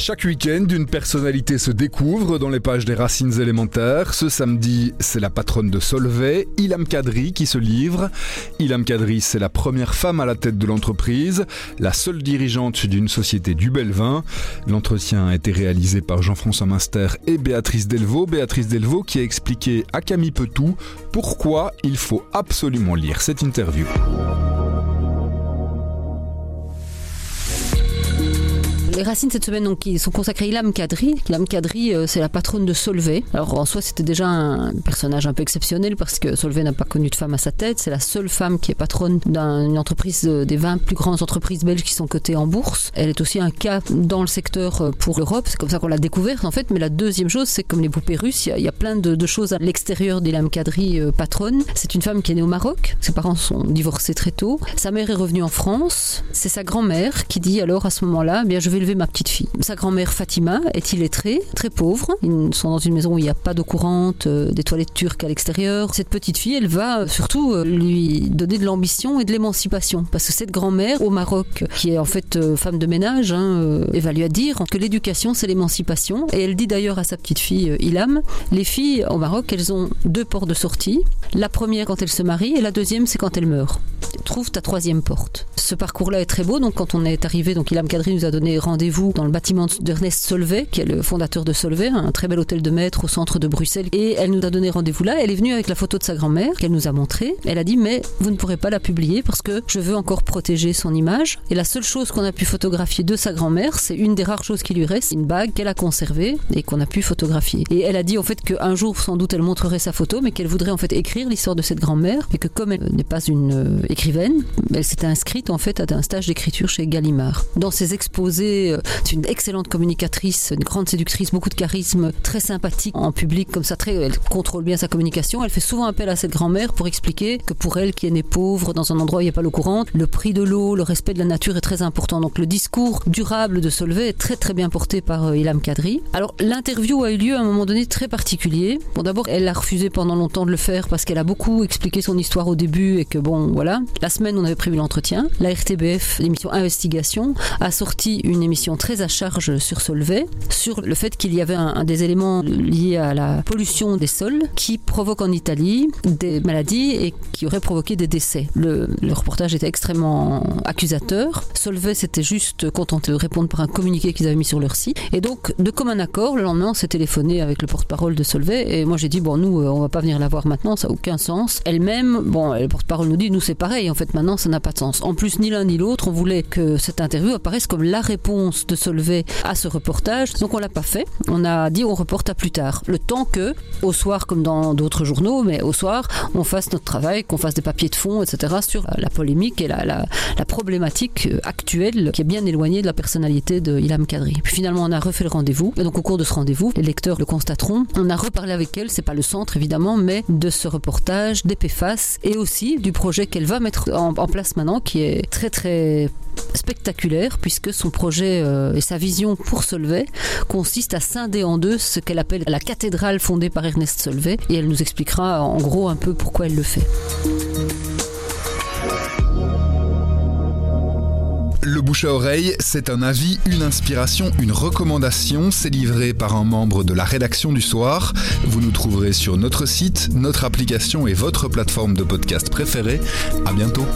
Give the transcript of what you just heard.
Chaque week-end, une personnalité se découvre dans les pages des racines élémentaires. Ce samedi, c'est la patronne de Solvay, Ilham Kadri, qui se livre. Ilham Kadri, c'est la première femme à la tête de l'entreprise, la seule dirigeante d'une société du Belvin. L'entretien a été réalisé par Jean-François Minster et Béatrice Delvaux. Béatrice Delvaux qui a expliqué à Camille Petou pourquoi il faut absolument lire cette interview. Les racines cette semaine donc, qui sont consacrées à Ilham Kadri. Ilham Kadri, euh, c'est la patronne de Solvay. Alors en soi, c'était déjà un personnage un peu exceptionnel parce que Solvay n'a pas connu de femme à sa tête. C'est la seule femme qui est patronne d'une entreprise euh, des 20 plus grandes entreprises belges qui sont cotées en bourse. Elle est aussi un cas dans le secteur euh, pour l'Europe. C'est comme ça qu'on l'a découverte en fait. Mais la deuxième chose, c'est comme les poupées russes, il y, a plein de, choses à l'extérieur d'Ilham Kadri, patronne. C'est une femme qui est née au Maroc. Ses parents sont divorcés très tôt. Sa mère est revenue en France. C'est sa grand-mère qui dit alors à ce moment-là, eh bien je vais ma petite fille. Sa grand-mère Fatima est illettrée, très pauvre. Ils sont dans une maison où il n'y a pas d'eau courante, euh, des toilettes turques à l'extérieur. Cette petite fille, elle va euh, surtout euh, lui donner de l'ambition et de l'émancipation. Parce que cette grand-mère au Maroc, qui est en fait femme de ménage, hein, elle va lui dire que l'éducation, c'est l'émancipation. Et elle dit d'ailleurs à sa petite fille Ilham, les filles au Maroc, elles ont deux portes de sortie. La première quand elles se marient et la deuxième, c'est quand elles meurent. Trouve ta troisième porte. Ce parcours-là est très beau. Donc quand on est arrivé, donc Ilham Kadri nous a donné rendez rendez-vous dans le bâtiment d'Ernest Solvay, qui est le fondateur de Solvay, un très bel hôtel de maître au centre de Bruxelles. Et elle nous a donné rendez-vous là. Elle est venue avec la photo de sa grand-mère qu'elle nous a montrée. Elle a dit mais vous ne pourrez pas la publier parce que je veux encore protéger son image. Et la seule chose qu'on a pu photographier de sa grand-mère, c'est une des rares choses qui lui reste, une bague qu'elle a conservée et qu'on a pu photographier. Et elle a dit en fait qu'un jour sans doute elle montrerait sa photo, mais qu'elle voudrait en fait écrire l'histoire de cette grand-mère et que comme elle n'est pas une euh, elle s'était inscrite en fait à un stage d'écriture chez Gallimard. Dans ses exposés, euh, c'est une excellente communicatrice, une grande séductrice, beaucoup de charisme, très sympathique en public, comme ça, elle contrôle bien sa communication. Elle fait souvent appel à cette grand-mère pour expliquer que pour elle, qui est née pauvre, dans un endroit où il n'y a pas l'eau courante, le prix de l'eau, le respect de la nature est très important. Donc le discours durable de Solvay est très très bien porté par euh, Ilham Kadri. Alors l'interview a eu lieu à un moment donné très particulier. Bon d'abord, elle a refusé pendant longtemps de le faire parce qu'elle a beaucoup expliqué son histoire au début et que bon, voilà. La semaine, on avait prévu l'entretien. La RTBF, l'émission Investigation, a sorti une émission très à charge sur Solvay, sur le fait qu'il y avait un, des éléments liés à la pollution des sols qui provoque en Italie des maladies et qui aurait provoqué des décès. Le, reportage était extrêmement accusateur. Solvay s'était juste contenté de répondre par un communiqué qu'ils avaient mis sur leur site. Et donc, de commun accord, le lendemain, on s'est téléphoné avec le porte-parole de Solvay et moi j'ai dit, bon, nous, euh, on va pas venir la voir maintenant, ça n'a aucun sens. Elle-même, bon, le porte-parole nous dit, nous c'est pareil, en fait, maintenant, ça n'a pas de sens. En plus, ni l'un ni l'autre, on voulait que cette interview apparaisse comme la réponse de Solvay à ce reportage. Donc on l'a pas fait. On a dit on reporte à plus tard. Le temps que, au soir comme dans d'autres journaux, mais au soir, on fasse notre travail, qu'on fasse des papiers de fond, etc. sur la polémique et la, problématique actuelle qui est bien éloignée de la personnalité de Ilham Kadri. Puis finalement on a refait le rendez-vous. Et donc au cours de ce rendez-vous, les lecteurs le constateront. On a reparlé avec elle, c'est pas le centre évidemment, mais de ce reportage, des PFAS et aussi du projet qu'elle va en place maintenant qui est très très spectaculaire puisque son projet euh, et sa vision pour Solvay consiste à scinder en deux ce qu'elle appelle la cathédrale fondée par Ernest Solvay et elle nous expliquera en gros un peu pourquoi elle le fait. Le bouche à oreille, c'est un avis, une inspiration, une recommandation. C'est livré par un membre de la rédaction du soir. Vous nous trouverez sur notre site, notre application et votre plateforme de podcast préférée. À bientôt.